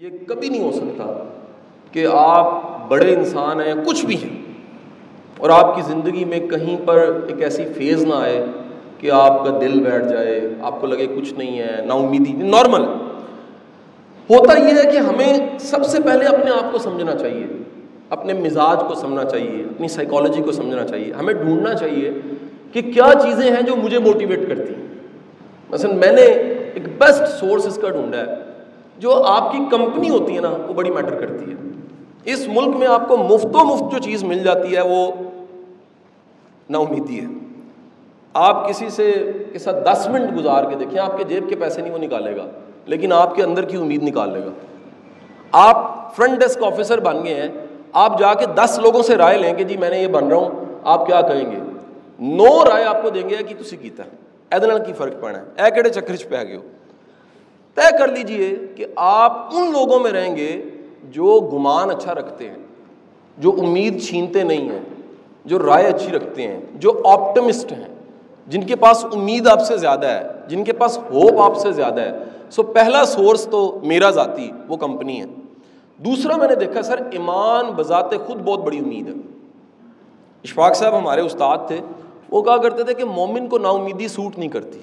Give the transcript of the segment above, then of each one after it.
یہ کبھی نہیں ہو سکتا کہ آپ بڑے انسان ہیں کچھ بھی ہیں اور آپ کی زندگی میں کہیں پر ایک ایسی فیز نہ آئے کہ آپ کا دل بیٹھ جائے، آپ کو لگے کچھ نہیں ہے، نا امیدی، نارمل۔ ہوتا یہ ہے کہ ہمیں سب سے پہلے اپنے آپ کو سمجھنا چاہیے، اپنے مزاج کو سمجھنا چاہیے، اپنی سائیکالوجی کو سمجھنا چاہیے۔ ہمیں ڈھونڈنا چاہیے کہ کیا چیزیں ہیں جو مجھے موٹیویٹ کرتی ہیں۔ مثلاً میں نے ایک بیسٹ سورس اس کا ڈھونڈا ہے۔ جو آپ کی کمپنی ہوتی ہے نا، وہ بڑی میٹر کرتی ہے۔ اس ملک میں آپ کو مفت و مفت جو چیز مل جاتی ہے، وہ نا امیدی ہے۔ آپ کسی سے، کے ساتھ دس منٹ گزار کے دیکھیں، آپ کے جیب کے پیسے نہیں، وہ نکالے گا۔ لیکن آپ کے اندر کی امید نکال لے گا۔ آپ فرنٹ ڈیسک آفیسر بن گئے ہیں۔ آپ جا کے دس لوگوں سے رائے لیں کہ جی میں نے یہ بن رہا ہوں، آپ کیا کہیں گے؟ نو رائے آپ کو دیں گے کہ تسی کیتا ہے۔ ادھر کی فرق پڑنا ہے؟ اے کہڑے چکر چ پہ گئے ہو؟ طے کر لیجیے کہ آپ ان لوگوں میں رہیں گے جو گمان اچھا رکھتے ہیں، جو امید چھینتے نہیں ہیں، جو رائے اچھی رکھتے ہیں، جو آپٹمسٹ ہیں۔ جن کے پاس امید آپ سے زیادہ ہے، جن کے پاس ہوپ آپ سے زیادہ ہے۔ سو پہلا سورس تو میرا ذاتی، وہ کمپنی ہے۔ دوسرا میں نے دیکھا سر، ایمان بذات خود بہت بڑی امید ہے۔ اشفاق صاحب ہمارے استاد تھے، وہ کہا کرتے تھے کہ مومن کو نا امیدی سوٹ نہیں کرتی۔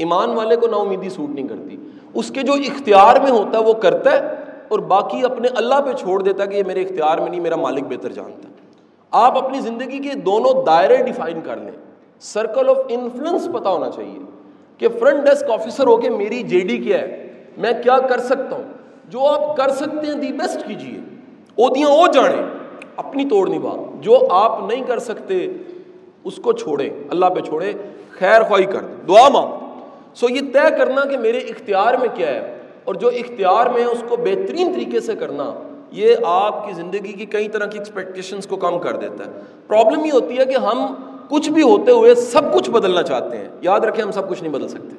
ایمان والے کو نا امیدی سوٹ نہیں کرتی۔ اس کے جو اختیار میں ہوتا ہے وہ کرتا ہے اور باقی اپنے اللہ پہ چھوڑ دیتا ہے کہ یہ میرے اختیار میں نہیں، میرا مالک بہتر جانتا ہے۔ آپ اپنی زندگی کے دونوں دائرے ڈیفائن کر لیں۔ سرکل آف انفلوئنس پتہ ہونا چاہیے کہ فرنٹ ڈیسک آفیسر ہو کے میری جے ڈی کیا ہے۔ میں کیا کر سکتا ہوں؟ جو آپ کر سکتے ہیں دی بیسٹ کیجیے ادیاں وہ جانیں۔ اپنی توڑ نہیں بات جو آپ نہیں کر سکتے، اس کو چھوڑیں۔ اللہ پہ چھوڑے خیر خواہی کر دیں۔ دعا مانگ۔ سو یہ طے کرنا کہ میرے اختیار میں کیا ہے اور جو اختیار میں ہے اس کو بہترین طریقے سے کرنا، یہ آپ کی زندگی کی کئی طرح کی ایکسپیکٹیشنس کو کم کر دیتا ہے۔ پرابلم یہ ہوتی ہے کہ ہم کچھ بھی ہوتے ہوئے سب کچھ بدلنا چاہتے ہیں۔ یاد رکھیں، ہم سب کچھ نہیں بدل سکتے۔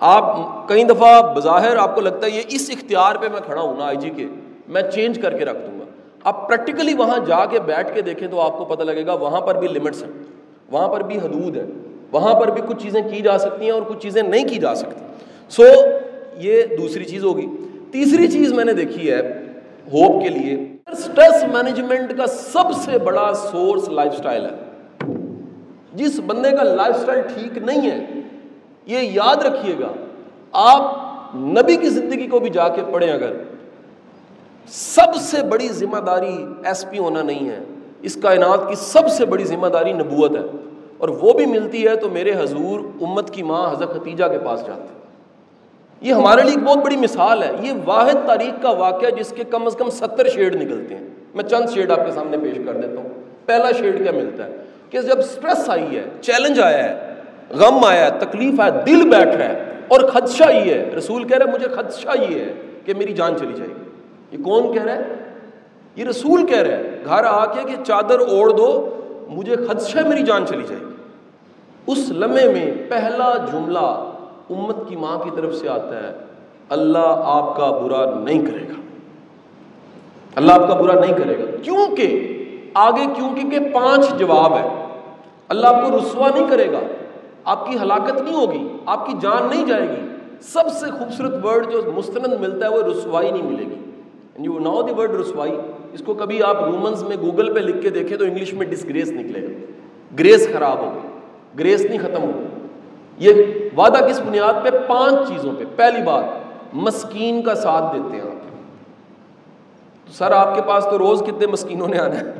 آپ کئی دفعہ بظاہر آپ کو لگتا ہے یہ اس اختیار پہ میں کھڑا ہوں نا، آئی جی کے، میں چینج کر کے رکھ دوں گا۔ آپ پریکٹیکلی وہاں جا کے بیٹھ کے دیکھیں تو آپ کو پتہ لگے گا وہاں پر بھی لمٹس ہیں، وہاں پر بھی حدود ہے وہاں پر بھی کچھ چیزیں کی جا سکتی ہیں اور کچھ چیزیں نہیں کی جا سکتی۔ سو یہ دوسری چیز ہوگی۔ تیسری چیز میں نے دیکھی ہے ہوپ کے لیے۔ اسٹریس مینجمنٹ کا سب سے بڑا سورس لائف اسٹائل ہے۔ جس بندے کا لائف اسٹائل ٹھیک نہیں ہے، یہ یاد رکھیے گا، آپ نبی کی زندگی کو بھی جا کے پڑھیں اگر۔ سب سے بڑی ذمہ داری ایس پی ہونا نہیں ہے۔ اس کائنات کی سب سے بڑی ذمہ داری نبوت ہے۔ اور وہ بھی ملتی ہے تو میرے حضور امت کی ماں حضرت ختیجہ کے پاس جاتے یہ ہمارے لیے ایک بہت بڑی مثال ہے۔ یہ واحد تاریخ کا واقعہ جس کے کم از کم ستر شیڈ نکلتے ہیں۔ میں چند شیڈ آپ کے سامنے پیش کر دیتا ہوں۔ پہلا شیڈ کیا ملتا ہے؟ کہ جب اسٹریس آئی ہے چیلنج آیا ہے، غم آیا ہے، تکلیف آیا دل بیٹھ رہا ہے اور خدشہ یہ ہے۔ رسول کہہ رہا ہے مجھے خدشہ یہ ہے کہ میری جان چلی جائے گی۔ یہ کون کہہ رہا ہے؟ یہ رسول کہہ رہا ہے گھر آ کے کہ چادر اوڑھ دو، مجھے خدشہ میری جان چلی جائے گی۔ اس لمحے میں پہلا جملہ امت کی ماں کی طرف سے آتا ہے۔ اللہ آپ کا برا نہیں کرے گا۔ اللہ آپ کا برا نہیں کرے گا۔ کیونکہ آگے کیونکہ کہ پانچ جواب ہے اللہ آپ کو رسوا نہیں کرے گا۔ آپ کی ہلاکت نہیں ہوگی۔ آپ کی جان نہیں جائے گی۔ سب سے خوبصورت ورڈ جو مستند ملتا ہے وہ رسوائی نہیں ملے گی۔ یو نو دی ورڈ رسوائی۔ اس کو کبھی آپ رومنز میں گوگل پہ لکھ کے دیکھیں تو انگلش میں ڈس گریس نکلے گا۔ گریس خراب ہوگی گریس نہیں ختم ہوگی یہ وعدہ کس بنیاد پہ؟ پانچ چیزوں پہ۔ پہلی بات، مسکین کا ساتھ دیتے ہیں آپ۔ سر، آپ کے پاس تو روز کتنے مسکینوں نے آنا ہے۔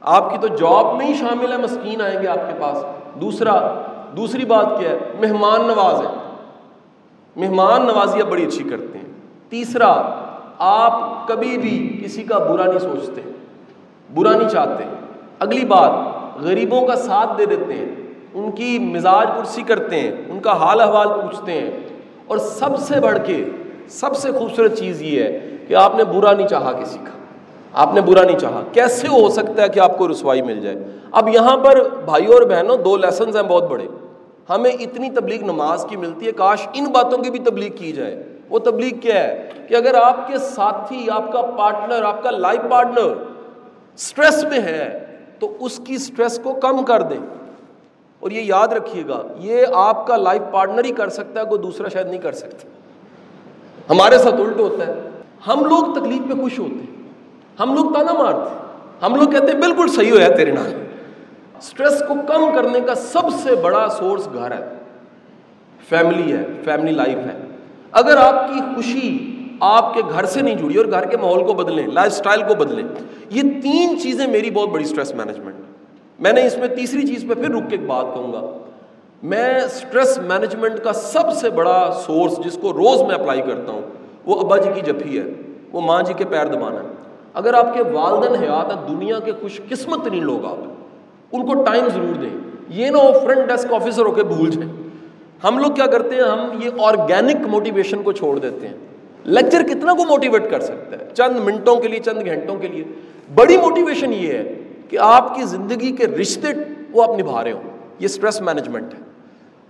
آپ کی تو جاب میں ہی شامل ہے، مسکین آئیں گے آپ کے پاس۔ دوسرا، دوسری بات کیا ہے؟ مہمان نواز ہے مہمان نوازی آپ بڑی اچھی کرتے ہیں۔ تیسرا، آپ کبھی بھی کسی کا برا نہیں سوچتے، برا نہیں چاہتے۔ اگلی بات، غریبوں کا ساتھ دے دیتے ہیں۔ ان کی مزاج پرسی کرتے ہیں، ان کا حال احوال پوچھتے ہیں۔ اور سب سے بڑھ کے، سب سے خوبصورت چیز یہ ہے کہ آپ نے برا نہیں چاہا کسی کا۔ آپ نے برا نہیں چاہا۔ کیسے ہو سکتا ہے کہ آپ کو رسوائی مل جائے؟ اب یہاں پر بھائیوں اور بہنوں، دو لیسنز ہیں بہت بڑے۔ ہمیں اتنی تبلیغ نماز کی ملتی ہے، کاش ان باتوں کی بھی تبلیغ کی جائے۔ وہ تبلیغ کیا ہے؟ کہ اگر آپ کے ساتھی، آپ کا پارٹنر آپ کا لائف پارٹنر اسٹریس میں ہے، تو اس کی اسٹریس کو کم کر دیں۔ اور یہ یاد رکھیے گا، یہ آپ کا لائف پارٹنر ہی کر سکتا ہے، کوئی دوسرا شاید نہیں کر سکتا۔ ہمارے ساتھ الٹ ہوتا ہے۔ ہم لوگ تکلیف پہ خوش ہوتے ہیں۔ ہم لوگ تانا مارتے ہیں۔ ہم لوگ کہتے ہیں، بالکل صحیح ہوا ہے تیرے نام اسٹریس کو کم کرنے کا سب سے بڑا سورس گھر ہے۔ فیملی ہے فیملی لائف ہے۔ اگر آپ کی خوشی آپ کے گھر سے نہیں جڑی اور گھر کے ماحول کو بدلیں لائف اسٹائل کو بدلیں، یہ تین چیزیں میری بہت بڑی اسٹریس مینجمنٹ میں نے اس میں تیسری چیز پہ پھر رک کے ایک بات کہوں گا۔ میں اسٹریس مینجمنٹ کا سب سے بڑا سورس جس کو روز میں اپلائی کرتا ہوں، وہ ابا جی کی جفی ہے، وہ ماں جی کے پیر دبانا ہے۔ اگر آپ کے والدین حیات ہیں، دنیا کے خوش قسمت ترین لوگ آپ ان کو ٹائم ضرور دیں۔ یہ نہ ہو فرنٹ ڈیسک آفیسر ہو کے بھول جائیں۔ ہم لوگ کیا کرتے ہیں؟ ہم یہ آرگینک موٹیویشن کو چھوڑ دیتے ہیں۔ لیکچر کتنا کو موٹیویٹ کر سکتا ہے؟ چند منٹوں کے لیے، چند گھنٹوں کے لیے۔ بڑی موٹیویشن یہ ہے کہ آپ کی زندگی کے رشتے وہ آپ نبھا رہے ہوں۔ یہ اسٹریس مینجمنٹ ہے۔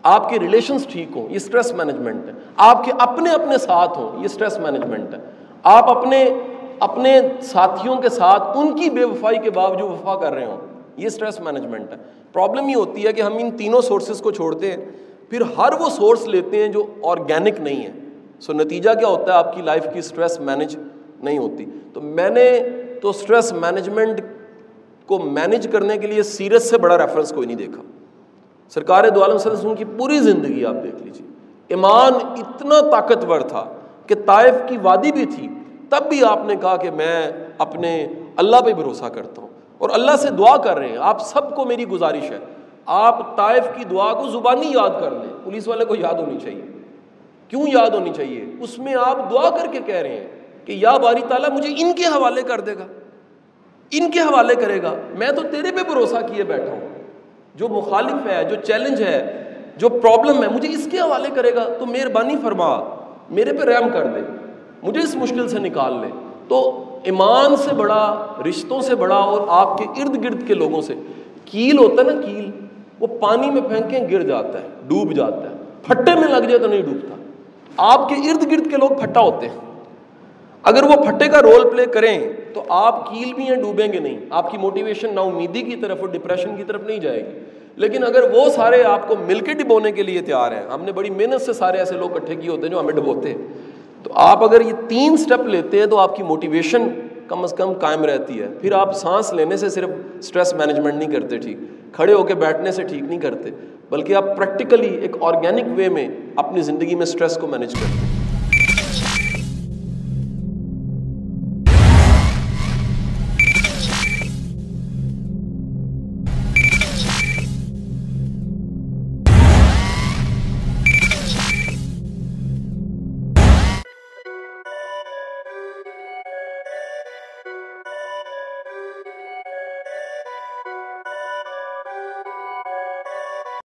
آپ کے ریلیشنس ٹھیک ہوں، یہ اسٹریس مینجمنٹ ہے۔ آپ کے اپنے اپنے ساتھ ہوں، یہ اسٹریس مینجمنٹ ہے۔ آپ اپنے اپنے ساتھیوں کے ساتھ ان کی بے وفائی کے باوجود وفا کر رہے ہوں۔ یہ اسٹریس مینجمنٹ ہے۔ پرابلم یہ ہوتی ہے کہ ہم ان تینوں سورسز کو چھوڑتے ہیں، پھر ہر وہ سورس لیتے ہیں جو آرگینک نہیں ہے۔ سو نتیجہ کیا ہوتا ہے؟ آپ کی لائف کی اسٹریس مینج نہیں ہوتی۔ تو میں نے تو اسٹریس مینجمنٹ کو مینج کرنے کے لیے سیریس سے بڑا ریفرنس کوئی نہیں دیکھا۔ سرکار دو عالم صلی اللہ علیہ وسلم کی پوری زندگی آپ دیکھ لیجیے ایمان اتنا طاقتور تھا کہ طائف کی وادی بھی تھی۔ تب بھی آپ نے کہا کہ میں اپنے اللہ پہ بھروسہ کرتا ہوں اور اللہ سے دعا کر رہے ہیں۔ آپ سب کو میری گزارش ہے۔ آپ طائف کی دعا کو زبانی یاد کر لیں۔ پولیس والے کو یاد ہونی چاہیے۔ کیوں یاد ہونی چاہیے؟ اس میں آپ دعا کر کے کہہ رہے ہیں کہ یا باری تعالیٰ مجھے ان کے حوالے کر دے گا۔ ان کے حوالے کرے گا۔ میں تو تیرے پہ بھروسہ کیے بیٹھا ہوں۔ جو مخالف ہے، جو چیلنج ہے، جو پرابلم ہے، مجھے اس کے حوالے کرے گا۔ تو مہربانی فرما، میرے پہ رحم کر دے۔ مجھے اس مشکل سے نکال لے۔ تو ایمان سے بڑا، رشتوں سے بڑا اور آپ کے ارد گرد کے لوگوں سے۔ کیل ہوتا ہے نا، کیل۔ وہ پانی میں پھینکیں، گر جاتا ہے، ڈوب جاتا ہے۔ پھٹے میں لگ جائے تو نہیں ڈوبتا۔ آپ کے ارد گرد کے لوگ پھٹا ہوتے ہیں۔ اگر وہ پھٹے کا رول پلے کریں تو آپ کیل بھی ہیں ڈوبیں گے نہیں۔ آپ کی موٹیویشن نا امیدی کی طرف اور ڈپریشن کی طرف نہیں جائے گی۔ لیکن اگر وہ سارے آپ کو مل کے ڈبونے کے لیے تیار ہیں، ہم نے بڑی محنت سے سارے ایسے لوگ کٹھے کیے ہوتے ہیں جو ہمیں ڈبوتے ہیں۔ تو آپ اگر یہ تین اسٹیپ لیتے ہیں تو آپ کی موٹیویشن کم از کم قائم رہتی ہے۔ پھر آپ سانس لینے سے صرف اسٹریس مینجمنٹ نہیں کرتے ٹھیک۔ کھڑے ہو کے بیٹھنے سے ٹھیک نہیں کرتے، بلکہ آپ پریکٹیکلی ایک آرگینک وے میں اپنی زندگی میں اسٹریس کو مینیج کرتے ہیں۔